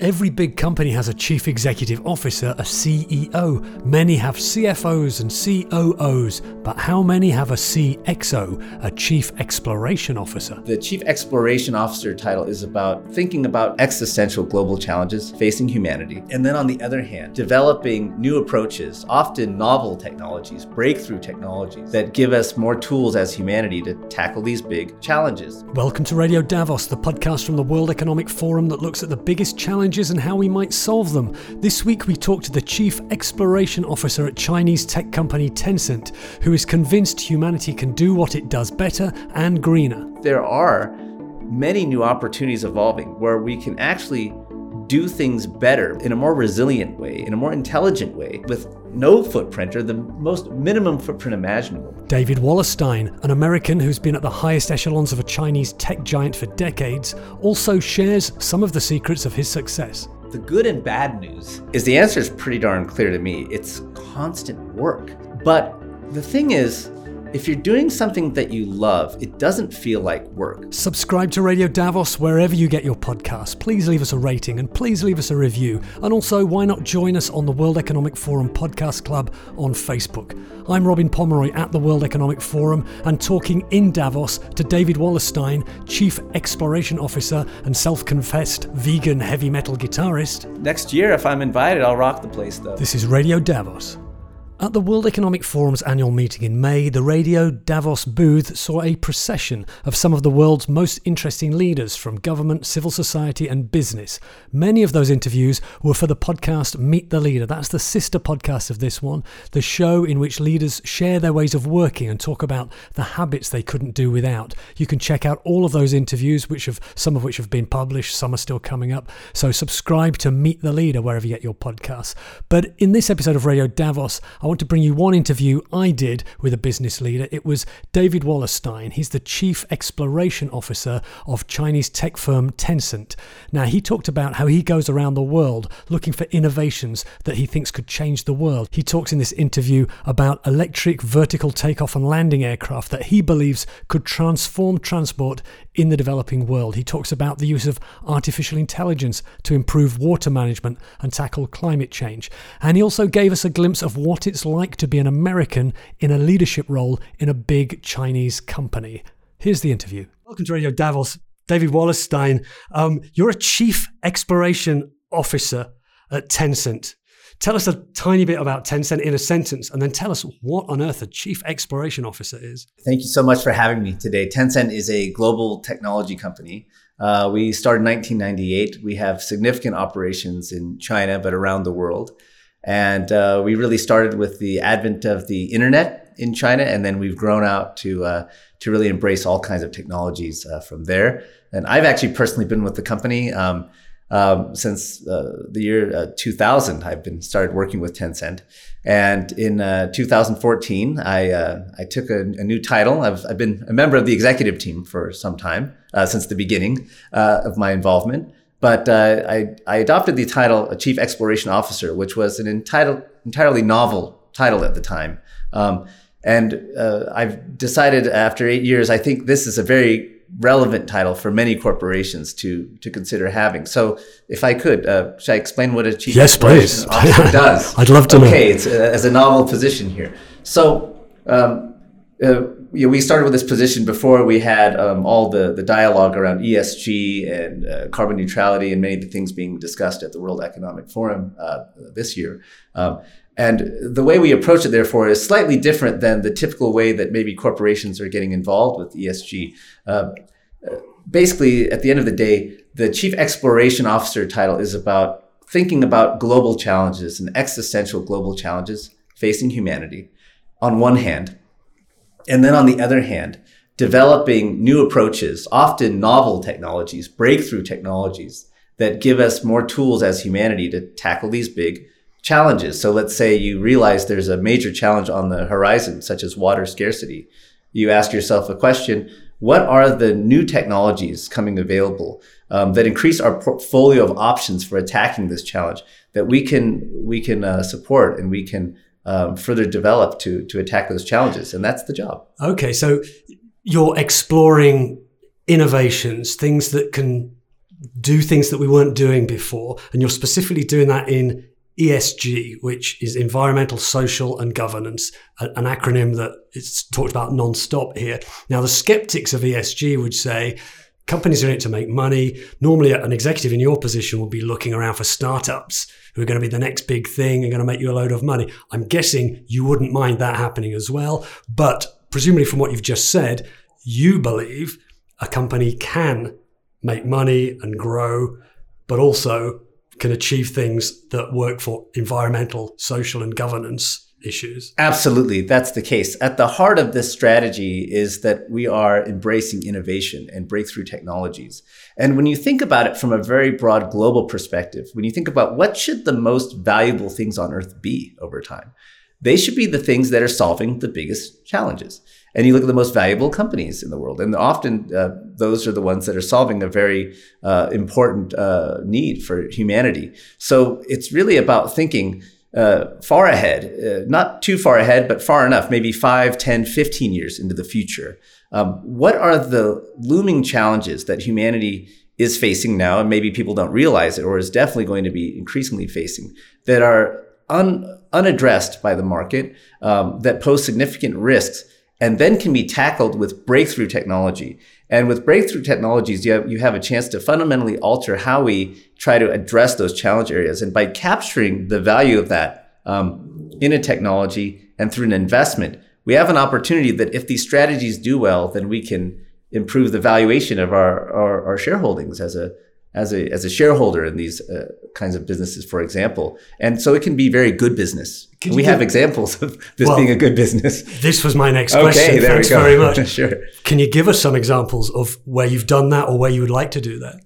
Every big company has a chief executive officer, a CEO. Many have CFOs and COOs, but how many have a CXO, a chief exploration officer? The chief exploration officer title is about thinking about existential global challenges facing humanity. And then on the other hand, developing new approaches, often novel technologies, breakthrough technologies that give us more tools as humanity to tackle these big challenges. Welcome to Radio Davos, the podcast from the World Economic Forum that looks at the biggest challenges challenges and how we might solve them. This week we talked to the Chief Exploration Officer at Chinese tech company Tencent, who is convinced humanity can do what it does better and greener. There are many new opportunities evolving where we can actually do things better in a more resilient way, in a more intelligent way, with no footprint or the most minimum footprint imaginable. David Wallerstein, an American who's been at the highest echelons of a Chinese tech giant for decades, also shares some of the secrets of his success. The good and bad news is the answer is pretty darn clear to me. It's constant work. But the thing is, if you're doing something that you love, it doesn't feel like work. Subscribe to Radio Davos wherever you get your podcasts. Please leave us a rating and please leave us a review. And also, why not join us on the World Economic Forum Podcast Club on Facebook? I'm Robin Pomeroy at the World Economic Forum and talking in Davos to David Wallerstein, Chief Exploration Officer and self confessed vegan heavy metal guitarist. Next year, if I'm invited, I'll rock the place though. This is Radio Davos. At the World Economic Forum's annual meeting in May, the Radio Davos booth saw a procession of some of the world's most interesting leaders from government, civil society, and business. Many of those interviews were for the podcast Meet the Leader. That's the sister podcast of this one, the show in which leaders share their ways of working and talk about the habits they couldn't do without. You can check out all of those interviews, which have some of which have been published, some are still coming up. So subscribe to Meet the Leader wherever you get your podcasts. But in this episode of Radio Davos, want to bring you one interview I did with a business leader. It was David Wallerstein. He's the Chief Exploration Officer of Chinese tech firm Tencent. Now, he talked about how he goes around the world looking for innovations that he thinks could change the world. He talks in this interview about electric vertical takeoff and landing aircraft that he believes could transform transport in the developing world. He talks about the use of artificial intelligence to improve water management and tackle climate change. And he also gave us a glimpse of what it's like to be an American in a leadership role in a big Chinese company. Here's the interview. Welcome to Radio Davos. David Wallerstein, um, you're a chief exploration officer at Tencent. Tell us a tiny bit about Tencent in a sentence, and then tell us what on earth a chief exploration officer is. Thank you so much for having me today. Tencent is a global technology company. Uh, we started in 1998. We have significant operations in China, but around the world. And uh, we really started with the advent of the internet in China, and then we've grown out to uh, to really embrace all kinds of technologies uh, from there. And I've actually personally been with the company um, um, since uh, the year uh, 2000. I've been started working with Tencent, and in uh, 2014, I I took a, a, new title. I've, I've been a member of the executive team for some time since the beginning of my involvement. But uh, I, I adopted the title Chief Exploration Officer, which was an entitled, entirely novel title at the time. Um, and uh, I've decided after eight years, I think this is a very relevant title for many corporations to to consider having. So, if I could, uh, should I explain what a chief yes, please. officer does? I'd love to okay, know. Okay, it's a, as a novel position here. So, um, uh, you know, we started with this position before we had um, all the, the dialogue around ESG and uh, carbon neutrality and many of the things being discussed at the World Economic Forum uh, this year. Um, and the way we approach it, therefore, is slightly different than the typical way that maybe corporations are getting involved with ESG. Uh, basically, at the end of the day, the Chief Exploration Officer title is about thinking about global challenges and existential global challenges facing humanity on one hand and then on the other hand, developing new approaches, often novel technologies, breakthrough technologies that give us more tools as humanity to tackle these big challenges. So let's say you realize there's a major challenge on the horizon, such as water scarcity. You ask yourself a question, what are the new technologies coming available um, that increase our portfolio of options for attacking this challenge that we can we can uh, support and we can um, further develop to to attack those challenges, and that's the job. Okay, so you're exploring innovations, things that can do things that we weren't doing before. And you're specifically doing that in ESG, which is environmental, social, and governance, an acronym that is talked about non-stop here. Now, the skeptics of ESG would say companies are in it to make money. Normally, an executive in your position will be looking around for startups who are going to be the next big thing and going to make you a load of money. I'm guessing you wouldn't mind that happening as well. But presumably, from what you've just said, you believe a company can make money and grow, but also can achieve things that work for environmental, social, and governance issues. Absolutely, that's the case. At the heart of this strategy is that we are embracing innovation and breakthrough technologies. And when you think about it from a very broad global perspective, when you think about what should the most valuable things on earth be over time, they should be the things that are solving the biggest challenges. And you look at the most valuable companies in the world, and often uh, those are the ones that are solving a very uh, important uh, need for humanity. So it's really about thinking uh, far ahead, uh, not too far ahead, but far enough, maybe 5, 10, 15 years into the future. Um, what are the looming challenges that humanity is facing now, and maybe people don't realize it, or is definitely going to be increasingly facing, that are un- unaddressed by the market, um, that pose significant risks and then can be tackled with breakthrough technology. And with breakthrough technologies, you have, you have a chance to fundamentally alter how we try to address those challenge areas. And by capturing the value of that um, in a technology and through an investment, we have an opportunity that if these strategies do well, then we can improve the valuation of our, our, our shareholdings as a, as a as a shareholder in these uh, kinds of businesses, for example. And so it can be very good business. We have examples of this well, being a good business. This was my next question. Okay, there Thanks we go. very much. sure. Can you give us some examples of where you've done that or where you would like to do that?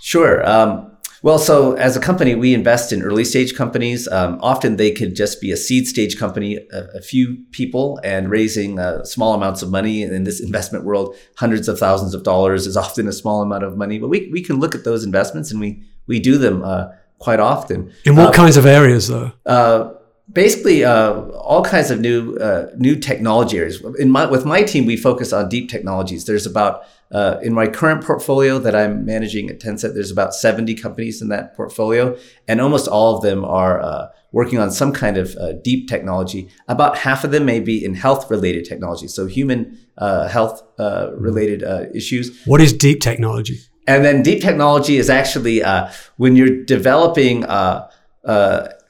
Sure. Um, well, so as a company, we invest in early stage companies. Um, often they could just be a seed stage company, a, a few people, and raising uh, small amounts of money. In this investment world, hundreds of thousands of dollars is often a small amount of money. But we, we can look at those investments and we, we do them uh, quite often. In what uh, kinds of areas, though? Uh, basically uh, all kinds of new uh, new technology areas. In my, with my team, we focus on deep technologies. There's about uh, in my current portfolio that I'm managing at Tencent, there's about 70 companies in that portfolio, and almost all of them are uh, working on some kind of uh, deep technology. About half of them may be in health related technology, so human uh, health related issues. What is deep technology? And then deep technology is actually when you're developing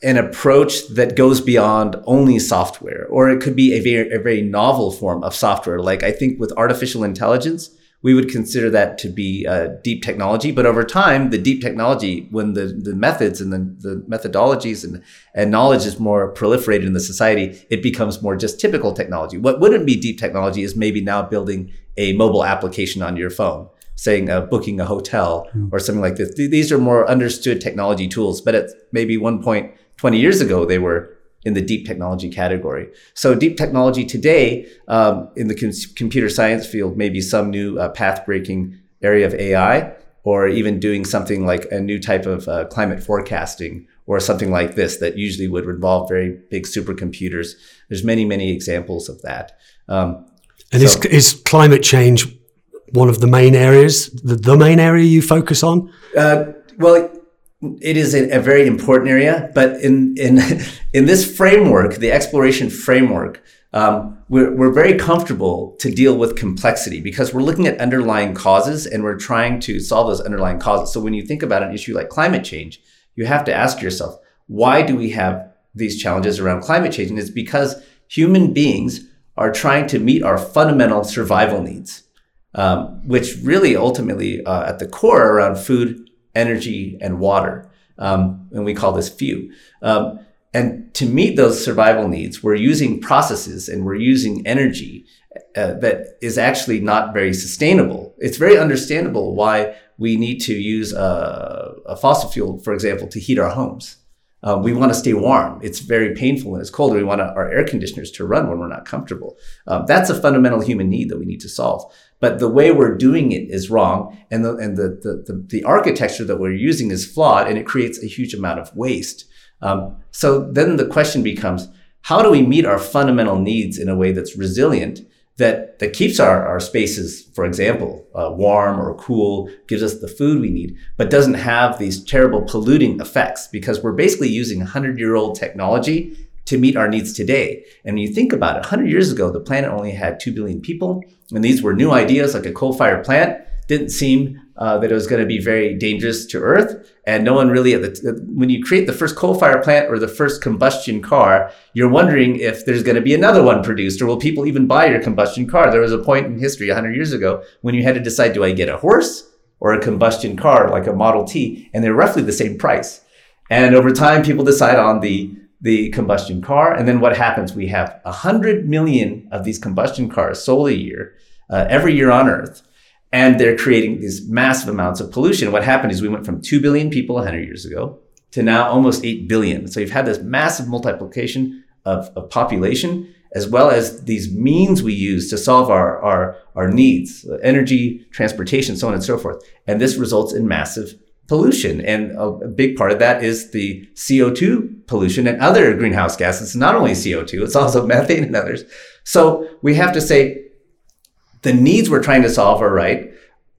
an approach that goes beyond only software, or it could be a very, a very novel form of software. Like I think with artificial intelligence, we would consider that to be uh, deep technology. But over time, the deep technology, when the, the methods and the, the methodologies and, and knowledge is more proliferated in the society, it becomes more just typical technology. What wouldn't be deep technology is maybe now building a mobile application on your phone saying uh, booking a hotel mm. or something like this. These are more understood technology tools, but at maybe one point 20 years ago, they were in the deep technology category. So deep technology today um, in the com- computer science field may be some new uh, path breaking area of AI or even doing something like a new type of uh, climate forecasting or something like this that usually would involve very big supercomputers. There's many, many examples of that. Um, and so, is, is climate change one of the main areas, the, the main area you focus on? Uh, well, it is a, a, very important area, but in in in this framework, the exploration framework, um, we're, we're very comfortable to deal with complexity because we're looking at underlying causes and we're trying to solve those underlying causes. So when you think about an issue like climate change, you have to ask yourself, why do we have these challenges around climate change? And it's because human beings are trying to meet our fundamental survival needs, um, which really ultimately uh, at the core around food energy, and water. Um, and we call this few. Um, and to meet those survival needs, we're using processes and we're using energy uh, that is actually not very sustainable. It's very understandable why we need to use a, a fossil fuel, for example, to heat our homes. Uh, we want to stay warm. It's very painful when it's cold. We want our air conditioners to run when we're not comfortable. Um, that's a fundamental human need that we need to solve. But the way we're doing it is wrong, and the and the the, the, the architecture that we're using is flawed, and it creates a huge amount of waste. Um, so then the question becomes, how do we meet our fundamental needs in a way that's resilient, that, that keeps our, our spaces, for example, uh, warm or cool, gives us the food we need, but doesn't have these terrible polluting effects because we're basically using 100 year old technology to meet our needs today. And when you think about it, 100 years ago, the planet only had 2 billion people, and these were new ideas like a coal fired plant. Didn't seem uh, that it was going to be very dangerous to Earth. And no one really, the, when you create the first coal fired plant or the first combustion car, you're wondering if there's going to be another one produced or will people even buy your combustion car? There was a point in history 100 years ago when you had to decide do I get a horse or a combustion car like a Model T? And they're roughly the same price. And over time, people decide on the the combustion car. And then what happens? We have 100 million of these combustion cars sold a year, uh, every year on Earth and they're creating these massive amounts of pollution. What happened is we went from 2 billion people 100 years ago to now almost 8 billion. So you've had this massive multiplication of, of population as well as these means we use to solve our, our, our needs, energy, transportation, so on and so forth. And this results in massive pollution. And a, big part of that is the CO2 pollution and other greenhouse gases. Not only CO2, it's also methane and others. So we have to say, the needs we're trying to solve are right.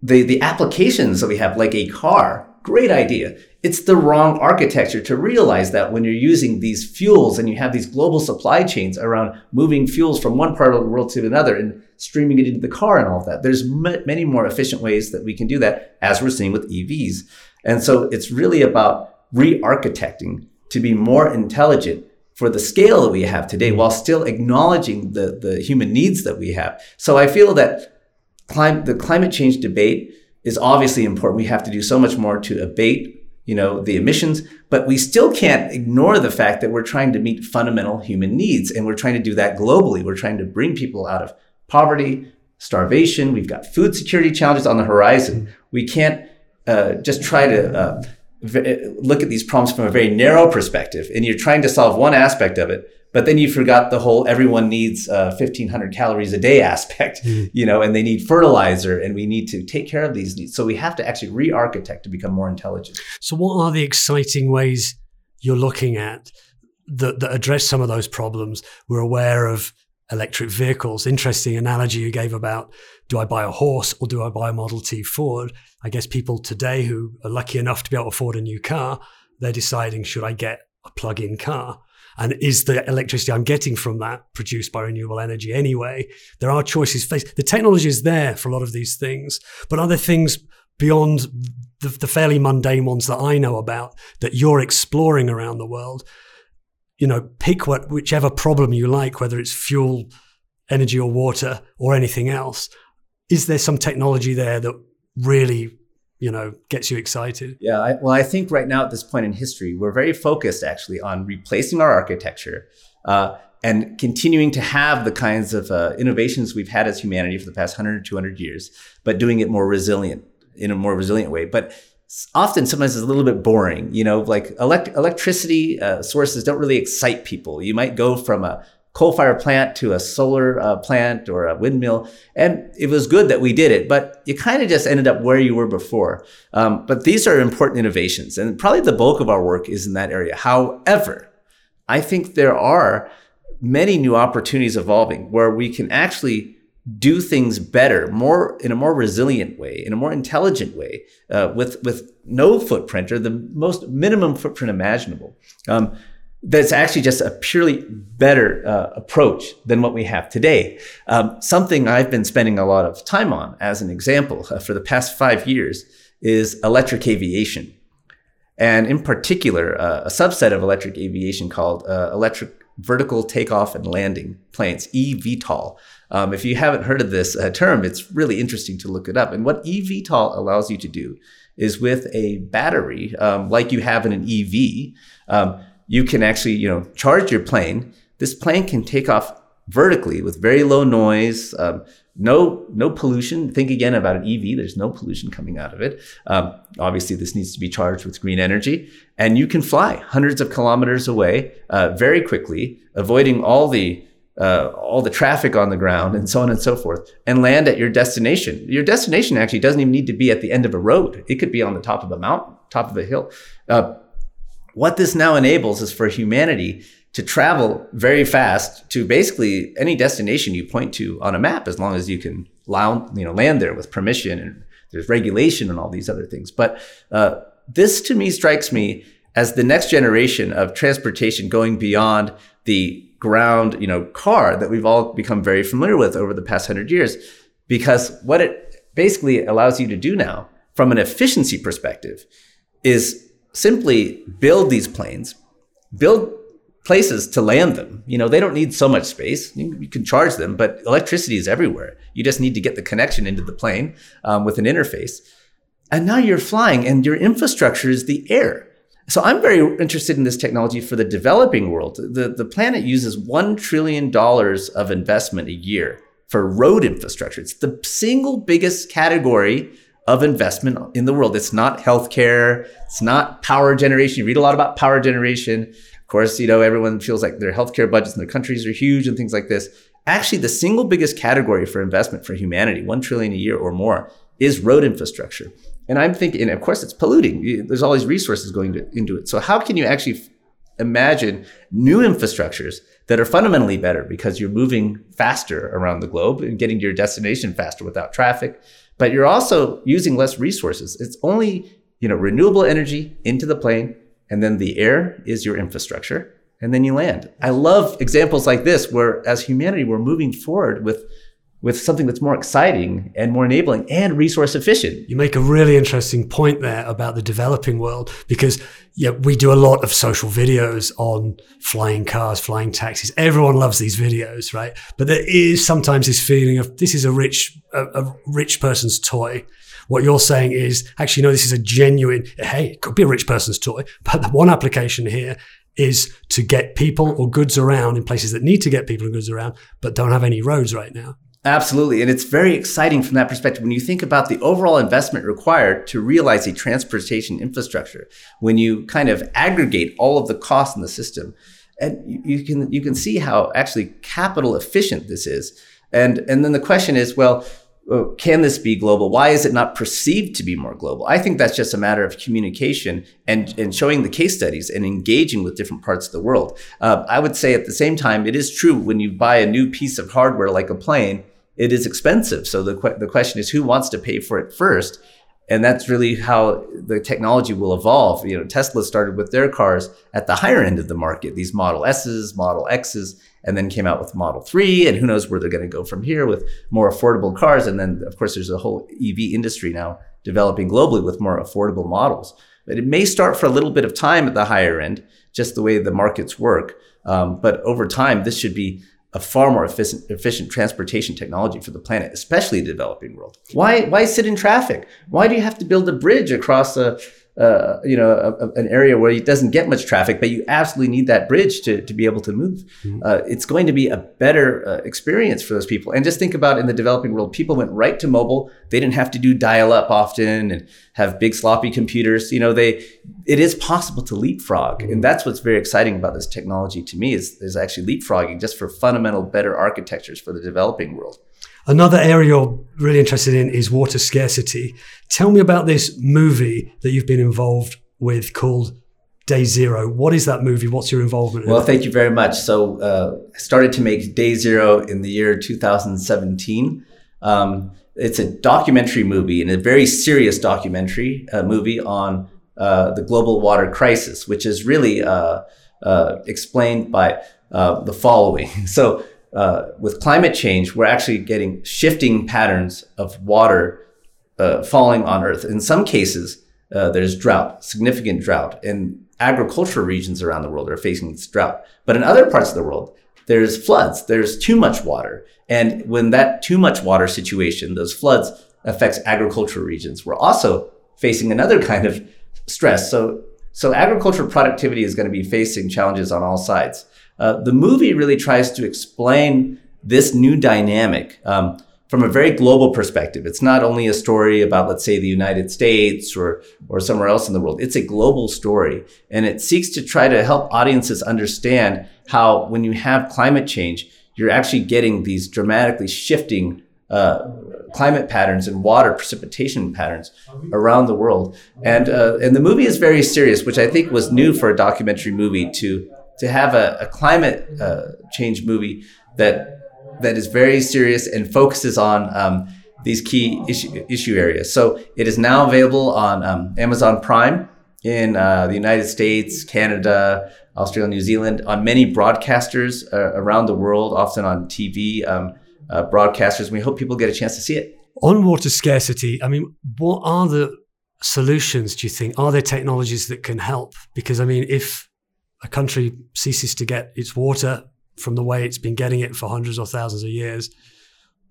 The, the applications that we have, like a car, great idea. It's the wrong architecture to realize that when you're using these fuels and you have these global supply chains around moving fuels from one part of the world to another and streaming it into the car and all of that. There's m- many more efficient ways that we can do that, as we're seeing with EVs. And so it's really about re-architecting to be more intelligent for the scale that we have today while still acknowledging the, the human needs that we have. So I feel that clim- the climate change debate is obviously important. We have to do so much more to abate, you know, the emissions, but we still can't ignore the fact that we're trying to meet fundamental human needs and we're trying to do that globally. We're trying to bring people out of poverty, starvation. We've got food security challenges on the horizon. We can't uh, just try to uh, look at these problems from a very narrow perspective and you're trying to solve one aspect of it but then you forgot the whole everyone needs uh, 1500 calories a day aspect mm. you know and they need fertilizer and we need to take care of these needs. So we have to actually re-architect to become more intelligent. So what are the exciting ways you're looking at that, that address some of those problems? We're aware of electric vehicles. Interesting analogy you gave about do I buy a horse or do I buy a Model T Ford? I guess people today who are lucky enough to be able to afford a new car, they're deciding should I get a plug in car? And is the electricity I'm getting from that produced by renewable energy anyway? There are choices faced. The technology is there for a lot of these things, but are there things beyond the, the fairly mundane ones that I know about that you're exploring around the world you know, pick what whichever problem you like, whether it's fuel, energy, or water, or anything else. Is there some technology there that really, you know, gets you excited? Yeah, I, well, I think right now at this point in history, we're very focused actually on replacing our architecture. Uh, and continuing to have the kinds of uh, innovations we've had as humanity for the past 100 or 200 years, but doing it more resilient in a more resilient way. But often sometimes it's a little bit boring. You know, like elect- electricity uh, sources don't really excite people. You might go from a coal fire plant to a solar uh, plant or a windmill. And it was good that we did it, but you kind of just ended up where you were before. Um, but these are important innovations, and probably the bulk of our work is in that area. However, I think there are many new opportunities evolving where we can actually do things better, more in a more resilient way, in a more intelligent way, uh, with with no footprint or the most minimum footprint imaginable. Um, that's actually just a purely better uh, approach than what we have today. Um, something I've been spending a lot of time on, as an example, uh, for the past five years, is electric aviation, and in particular, uh, a subset of electric aviation called uh, electric vertical takeoff and landing planes, eVTOL. Um, if you haven't heard of this uh, term, it's really interesting to look it up. And what eVTOL allows you to do is with a battery, um, like you have in an EV, um, you can actually, you know, charge your plane. This plane can take off vertically with very low noise, um, no no pollution. Think again about an EV. There's no pollution coming out of it. Um, obviously, this needs to be charged with green energy, and you can fly hundreds of kilometers away uh, very quickly, avoiding all the uh, all the traffic on the ground and so on and so forth, and land at your destination. Your destination actually doesn't even need to be at the end of a road. It could be on the top of a mountain, top of a hill. Uh, What this now enables is for humanity to travel very fast to basically any destination you point to on a map, as long as you can land, you know, land there with permission and there's regulation and all these other things. But uh, this to me strikes me as the next generation of transportation going beyond the ground, you know, car that we've all become very familiar with over the past hundred years. Because what it basically allows you to do now, from an efficiency perspective, is simply build these planes, build places to land them. You know, they don't need so much space. You, you, can charge them, but electricity is everywhere. You just need to get the connection into the plane um, with an interface. And now you're flying, and your infrastructure is the air. So I'm very interested in this technology for the developing world. The, the planet uses $1 trillion of investment a year for road infrastructure. It's the single biggest category of investment in the world. It's not healthcare. It's not power generation. You read a lot about power generation Of course, you know, everyone feels like their healthcare budgets in their countries are huge and things like this. Actually, the single biggest category for investment for humanity, one trillion a year or more, is road infrastructure. And I'm thinking, and of course, it's polluting. There's all these resources going to, into it. So how can you actually f- imagine new infrastructures that are fundamentally better because you're moving faster around the globe and getting to your destination faster without traffic, but you're also using less resources. It's only you know renewable energy into the plane and then the air is your infrastructure, and then you land. I love examples like this where, as humanity, we're moving forward with with something that's more exciting and more enabling and resource efficient. You make a really interesting point there about the developing world because yeah, we do a lot of social videos on flying cars, flying taxis. Everyone loves these videos, right? But there is sometimes this feeling of this is a rich a, a rich person's toy. What you're saying is actually, no, this is a genuine, hey, it could be a rich person's toy, but the one application here is to get people or goods around in places that need to get people and goods around, but don't have any roads right now. Absolutely. And it's very exciting from that perspective when you think about the overall investment required to realize a transportation infrastructure, when you kind of aggregate all of the costs in the system. And you can you can see how actually capital efficient this is. And and then the question is, well, can this be global? Why is it not perceived to be more global? I think that's just a matter of communication and, and showing the case studies and engaging with different parts of the world. Uh, I would say at the same time, it is true when you buy a new piece of hardware like a plane, it is expensive. So the, the question is who wants to pay for it first? And that's really how the technology will evolve. You know, Tesla started with their cars at the higher end of the market, these Model S's, Model X's, and then came out with Model 3. And who knows where they're going to go from here with more affordable cars. And then, of course, there's a whole EV industry now developing globally with more affordable models. But it may start for a little bit of time at the higher end, just the way the markets work. Um, but over time, this should be a far more efficient, efficient transportation technology for the planet, especially the developing world. Why, why sit in traffic? Why do you have to build a bridge across a, uh, you know, a, a, an area where it doesn't get much traffic, but you absolutely need that bridge to, to be able to move. Mm-hmm. Uh, it's going to be a better uh, experience for those people. And just think about in the developing world, people went right to mobile. They didn't have to do dial up often and have big sloppy computers. You know, they it is possible to leapfrog, mm-hmm. and that's what's very exciting about this technology to me is is actually leapfrogging just for fundamental better architectures for the developing world. Another area you're really interested in is water scarcity. Tell me about this movie that you've been involved with called Day Zero. What is that movie? What's your involvement? In it? well, thank you very much. So, uh, I started to make Day Zero in the year 2017. Um, it's a documentary movie and a very serious documentary uh, movie on uh, the global water crisis, which is really uh, uh, explained by uh, the following. So, uh, with climate change, we're actually getting shifting patterns of water uh, falling on Earth. In some cases, uh, there's drought, significant drought, and agricultural regions around the world are facing this drought. But in other parts of the world, there's floods, there's too much water. And when that too much water situation, those floods affects agricultural regions, we're also facing another kind of stress. So, so agricultural productivity is going to be facing challenges on all sides. Uh, the movie really tries to explain this new dynamic um, from a very global perspective. It's not only a story about, let's say, the United States or or somewhere else in the world. It's a global story, and it seeks to try to help audiences understand how when you have climate change, you're actually getting these dramatically shifting uh, climate patterns and water precipitation patterns around the world. And uh, and the movie is very serious, which I think was new for a documentary movie to to have a, a climate uh, change movie that that is very serious and focuses on um, these key issue, issue areas. So it is now available on um, Amazon Prime in uh, the United States, Canada, Australia, New Zealand, on many broadcasters uh, around the world, often on TV um, uh, broadcasters. We hope people get a chance to see it. On water scarcity, I mean, what are the solutions, do you think? Are there technologies that can help? Because, I mean, if a country ceases to get its water from the way it's been getting it for hundreds or thousands of years,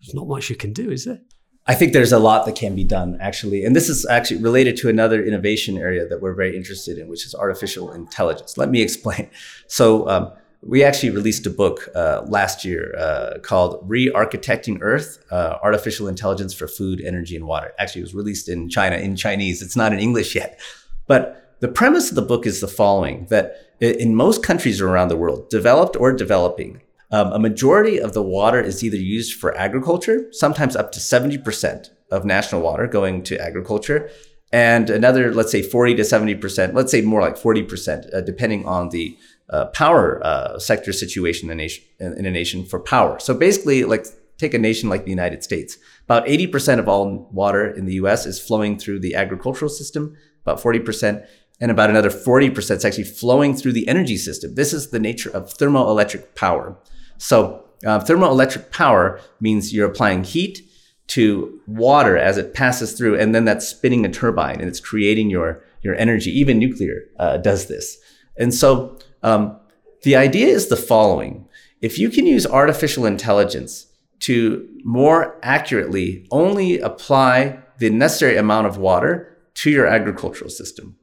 there's not much you can do, is there? I think there's a lot that can be done actually. And this is actually related to another innovation area that we're very interested in, which is artificial intelligence. Let me explain. So, um, we actually released a book uh, last year uh, called Re Architecting Earth uh, Artificial Intelligence for Food, Energy, and Water. Actually, it was released in China in Chinese. It's not in English yet. But the premise of the book is the following that in most countries around the world, developed or developing, um, a majority of the water is either used for agriculture, sometimes up to 70% of national water going to agriculture, and another, let's say 40 to 70%, let's say more like 40%, uh, depending on the uh, power uh, sector situation in a, nation, in a nation for power. So basically, like take a nation like the United States, about 80% of all water in the US is flowing through the agricultural system, about 40%, and about another 40% is actually flowing through the energy system. This is the nature of thermoelectric power. So uh, thermoelectric power means you're applying heat to water as it passes through, and then that's spinning a turbine and it's creating your your energy. Even nuclear uh, does this. And so um, the idea is the following: if you can use artificial intelligence to more accurately only apply the necessary amount of water to your agricultural system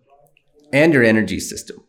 and your energy system,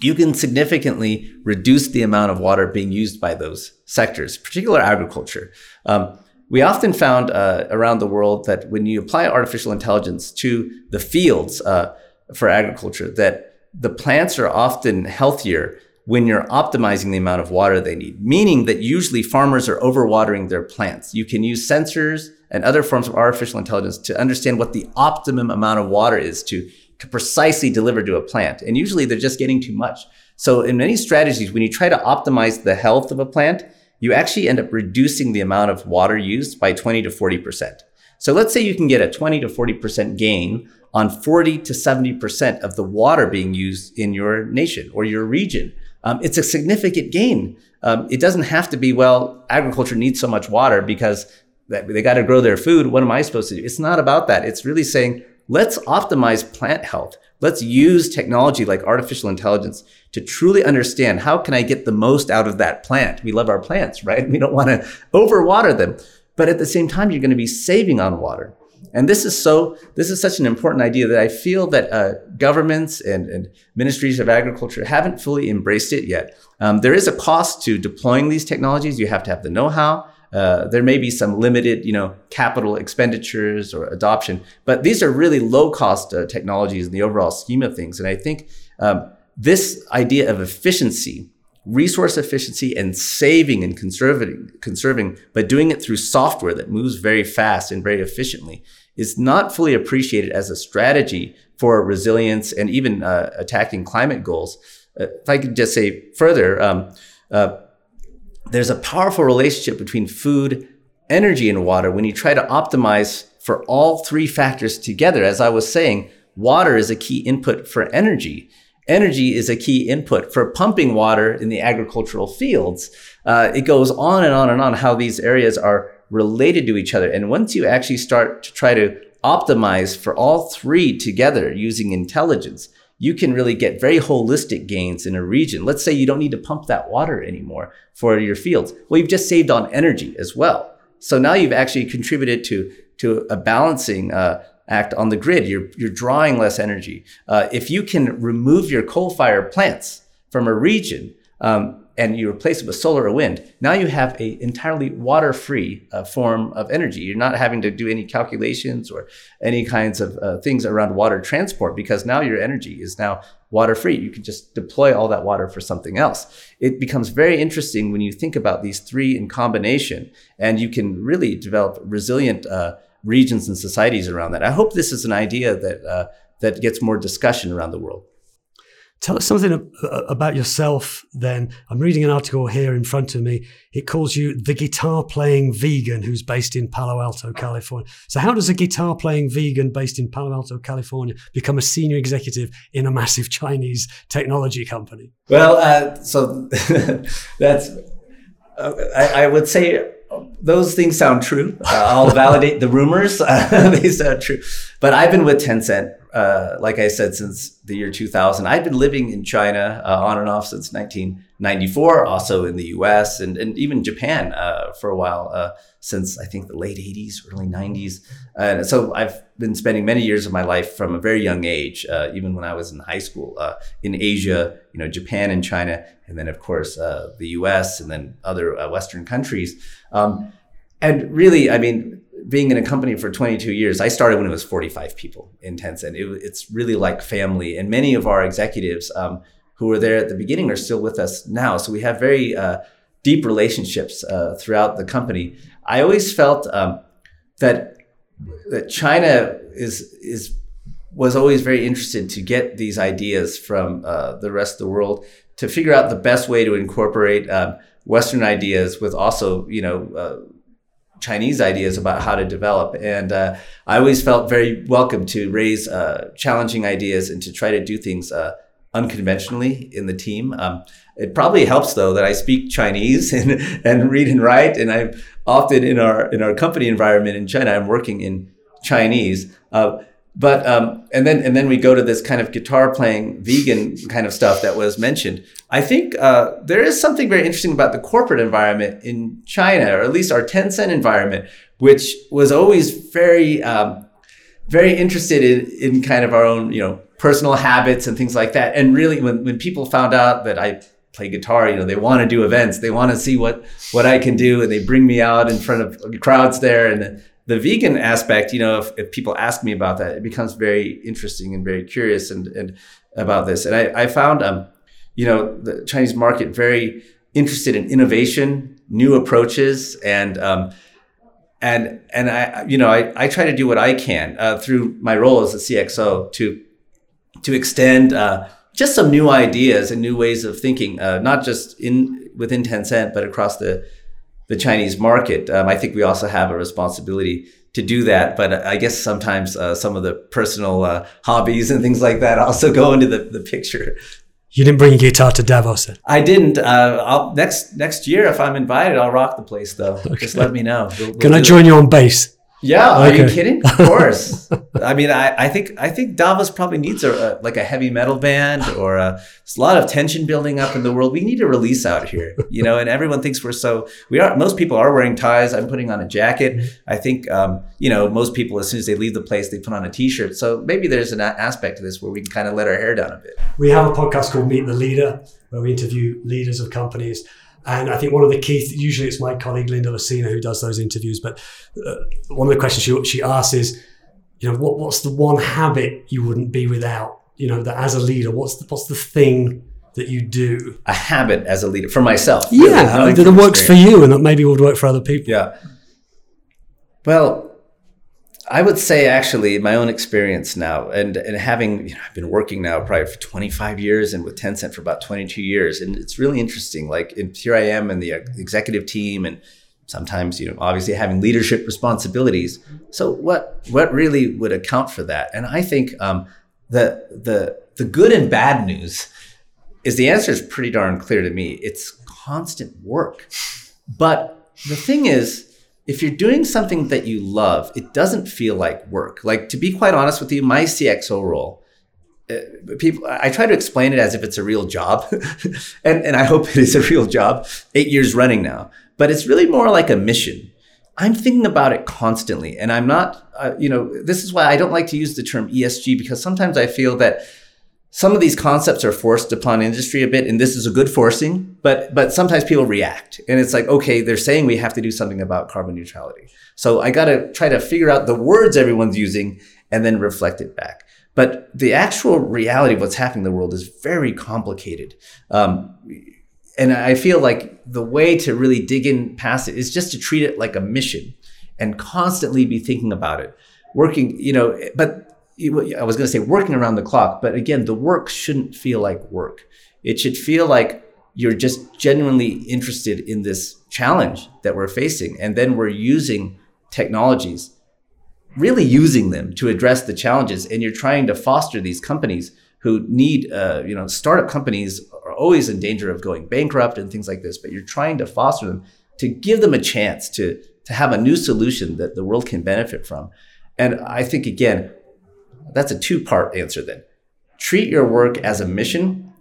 you can significantly reduce the amount of water being used by those sectors, particular agriculture. Um, we often found uh, around the world that when you apply artificial intelligence to the fields uh, for agriculture, that the plants are often healthier when you're optimizing the amount of water they need, meaning that usually farmers are overwatering their plants. You can use sensors and other forms of artificial intelligence to understand what the optimum amount of water is to to precisely deliver to a plant. And usually they're just getting too much. So in many strategies, when you try to optimize the health of a plant, you actually end up reducing the amount of water used by 20 to 40%. So let's say you can get a 20 to 40% gain on 40 to 70% of the water being used in your nation or your region. Um, it's a significant gain. Um, it doesn't have to be, well, agriculture needs so much water because they got to grow their food. What am I supposed to do? It's not about that. It's really saying, let's optimize plant health. Let's use technology like artificial intelligence to truly understand how can I get the most out of that plant. We love our plants, right? We don't want to overwater them. But at the same time, you're going to be saving on water. And this is so, this is such an important idea that I feel that uh, governments and, and, ministries of agriculture haven't fully embraced it yet. Um, there is a cost to deploying these technologies. You have to have the know-how. Uh, there may be some limited, you know, capital expenditures or adoption, but these are really low-cost uh, technologies in the overall scheme of things. And I think um, this idea of efficiency, resource efficiency, and saving and conserving, conserving, but doing it through software that moves very fast and very efficiently, is not fully appreciated as a strategy for resilience and even uh, attacking climate goals. Uh, if I could just say further. Um, uh, there's a powerful relationship between food, energy, and water when you try to optimize for all three factors together. As I was saying, water is a key input for energy. Energy is a key input for pumping water in the agricultural fields. Uh, it goes on and on and on how these areas are related to each other. And once you actually start to try to optimize for all three together using intelligence, you can really get very holistic gains in a region. Let's say you don't need to pump that water anymore for your fields. Well, you've just saved on energy as well. So now you've actually contributed to, to a balancing uh, act on the grid. You're, you're drawing less energy. Uh, if you can remove your coal fired plants from a region, um, and you replace it with solar or wind, now you have a entirely water-free uh, form of energy. You're not having to do any calculations or any kinds of uh, things around water transport because now your energy is now water-free. You can just deploy all that water for something else. It becomes very interesting when you think about these three in combination, and you can really develop resilient uh, regions and societies around that. I hope this is an idea that uh, that gets more discussion around the world. Tell us something about yourself then. I'm reading an article here in front of me. It calls you the guitar playing vegan who's based in Palo Alto, California. So, how does a guitar playing vegan based in Palo Alto, California become a senior executive in a massive Chinese technology company? Well, uh, so that's, uh, I, I, would say those things sound true. Uh, I'll validate the rumors. they sound true. But I've been with Tencent uh, like I said, since the year 2000. I've been living in China uh, on and off since 1994, also in the US and, and even Japan uh, for a while, uh, since I think the late 80s, early 90s. And so I've been spending many years of my life from a very young age, uh, even when I was in high school, in Asia, you know, Japan and China, and then, of course, the US and then other Western countries. Um, and really, I mean, being in a company for 22 years, I started when it was 45 people in Tencent. It, it's really like family. And many of our executives um, who were there at the beginning are still with us now. So we have very uh, deep relationships uh, throughout the company. I always felt um, that that China is is was always very interested to get these ideas from uh, the rest of the world to figure out the best way to incorporate um, Western ideas with also you know uh, Chinese ideas about how to develop. And uh, I always felt very welcome to raise uh, challenging ideas and to try to do things uh, unconventionally in the team. Um, it probably helps though that I speak Chinese and, and read and write, and I'm often in our in our company environment in China. I'm working in Chinese. Uh, but um, and then and then we go to this kind of guitar playing vegan kind of stuff that was mentioned. I think uh, there is something very interesting about the corporate environment in China, or at least our Tencent environment, which was always very um, very interested in in kind of our own you know personal habits and things like that. And really, when when people found out that I play guitar, you know, they want to do events, they want to see what what I can do, and they bring me out in front of crowds there and the vegan aspect, you know, if, if, people ask me about that, it becomes very interesting and very curious and, and about this. And I, I found, um, you know, the Chinese market very interested in innovation, new approaches, and um, and and I, you know, I, I try to do what I can uh, through my role as a CXO to to extend uh, just some new ideas and new ways of thinking, uh, not just in within Tencent, but across the the Chinese market. Um, I think we also have a responsibility to do that. But I guess sometimes uh, some of the personal uh, hobbies and things like that also go into the, the picture. You didn't bring a guitar to Davos. Then. I didn't. Uh, next next year, if I'm invited, I'll rock the place. Though, okay. just let me know. We'll, we'll Can I join it. you on bass? Yeah, are you kidding? Of course. I mean, I, I think I think Davos probably needs a, a like a heavy metal band or a, a, lot of tension building up in the world. We need a release out here, you know. And everyone thinks we're so we are. Most people are wearing ties. I'm putting on a jacket. I think um, you know most people as soon as they leave the place they put on a t-shirt. So maybe there's an aspect to this where we can kind of let our hair down a bit. We have a podcast called Meet the Leader where we interview leaders of companies and I think one of the key, usually it's my colleague Linda Lacina who does those interviews, but uh, one of the questions she, she asks is, you know, what, what's the one habit you wouldn't be without? You know, that as a leader, what's the, what's the thing that you do? A habit as a leader for myself. Yeah, really, that works for you and that maybe would work for other people. Yeah. Well, I would say actually my own experience now and, and having, you know, I've been working now probably for 25 years and with Tencent for about 22 years. And it's really interesting. Like here I am in the executive team and sometimes, you know, obviously having leadership responsibilities. So what, what really would account for that? And I think um, the, the, the good and bad news is the answer is pretty darn clear to me. It's constant work. But the thing is, if you're doing something that you love, it doesn't feel like work. Like to be quite honest with you, my CXO role, uh, people, I try to explain it as if it's a real job, and and I hope it is a real job. Eight years running now, but it's really more like a mission. I'm thinking about it constantly, and I'm not. Uh, you know, this is why I don't like to use the term ESG because sometimes I feel that some of these concepts are forced upon industry a bit, and this is a good forcing, but but sometimes people react, and it's like, okay, they're saying we have to do something about carbon neutrality, so I got to try to figure out the words everyone's using and then reflect it back. But the actual reality of what's happening in the world is very complicated. Um, and I feel like the way to really dig in past it is just to treat it like a mission and constantly be thinking about it. Working, you know, but I was going to say working around the clock, but again, the work shouldn't feel like work. It should feel like you're just genuinely interested in this challenge that we're facing. And then we're using technologies, really using them to address the challenges. And you're trying to foster these companies who need, uh, you know, startup companies are always in danger of going bankrupt and things like this, but you're trying to foster them to give them a chance to, to have a new solution that the world can benefit from. And I think, again, that's a two part answer then. Treat your work as a mission.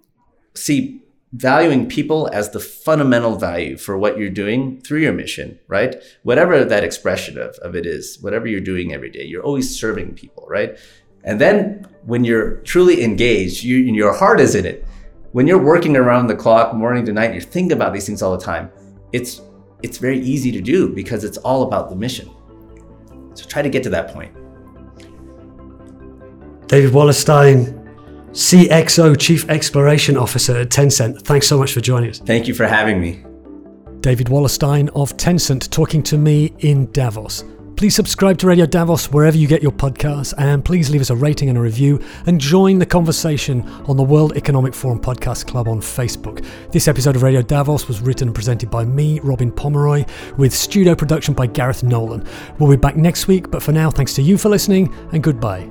See valuing people as the fundamental value for what you're doing through your mission, right? Whatever that expression of, of it is, whatever you're doing every day, you're always serving people, right? And then when you're truly engaged, you, your heart is in it. When you're working around the clock, morning to night, you're thinking about these things all the time. It's it's very easy to do because it's all about the mission. So try to get to that point. David Wallerstein, CXO Chief Exploration Officer at Tencent. Thanks so much for joining us. Thank you for having me. David Wallerstein of Tencent talking to me in Davos. Please subscribe to Radio Davos wherever you get your podcasts, and please leave us a rating and a review and join the conversation on the World Economic Forum Podcast Club on Facebook. This episode of Radio Davos was written and presented by me, Robin Pomeroy, with studio production by Gareth Nolan. We'll be back next week, but for now, thanks to you for listening and goodbye.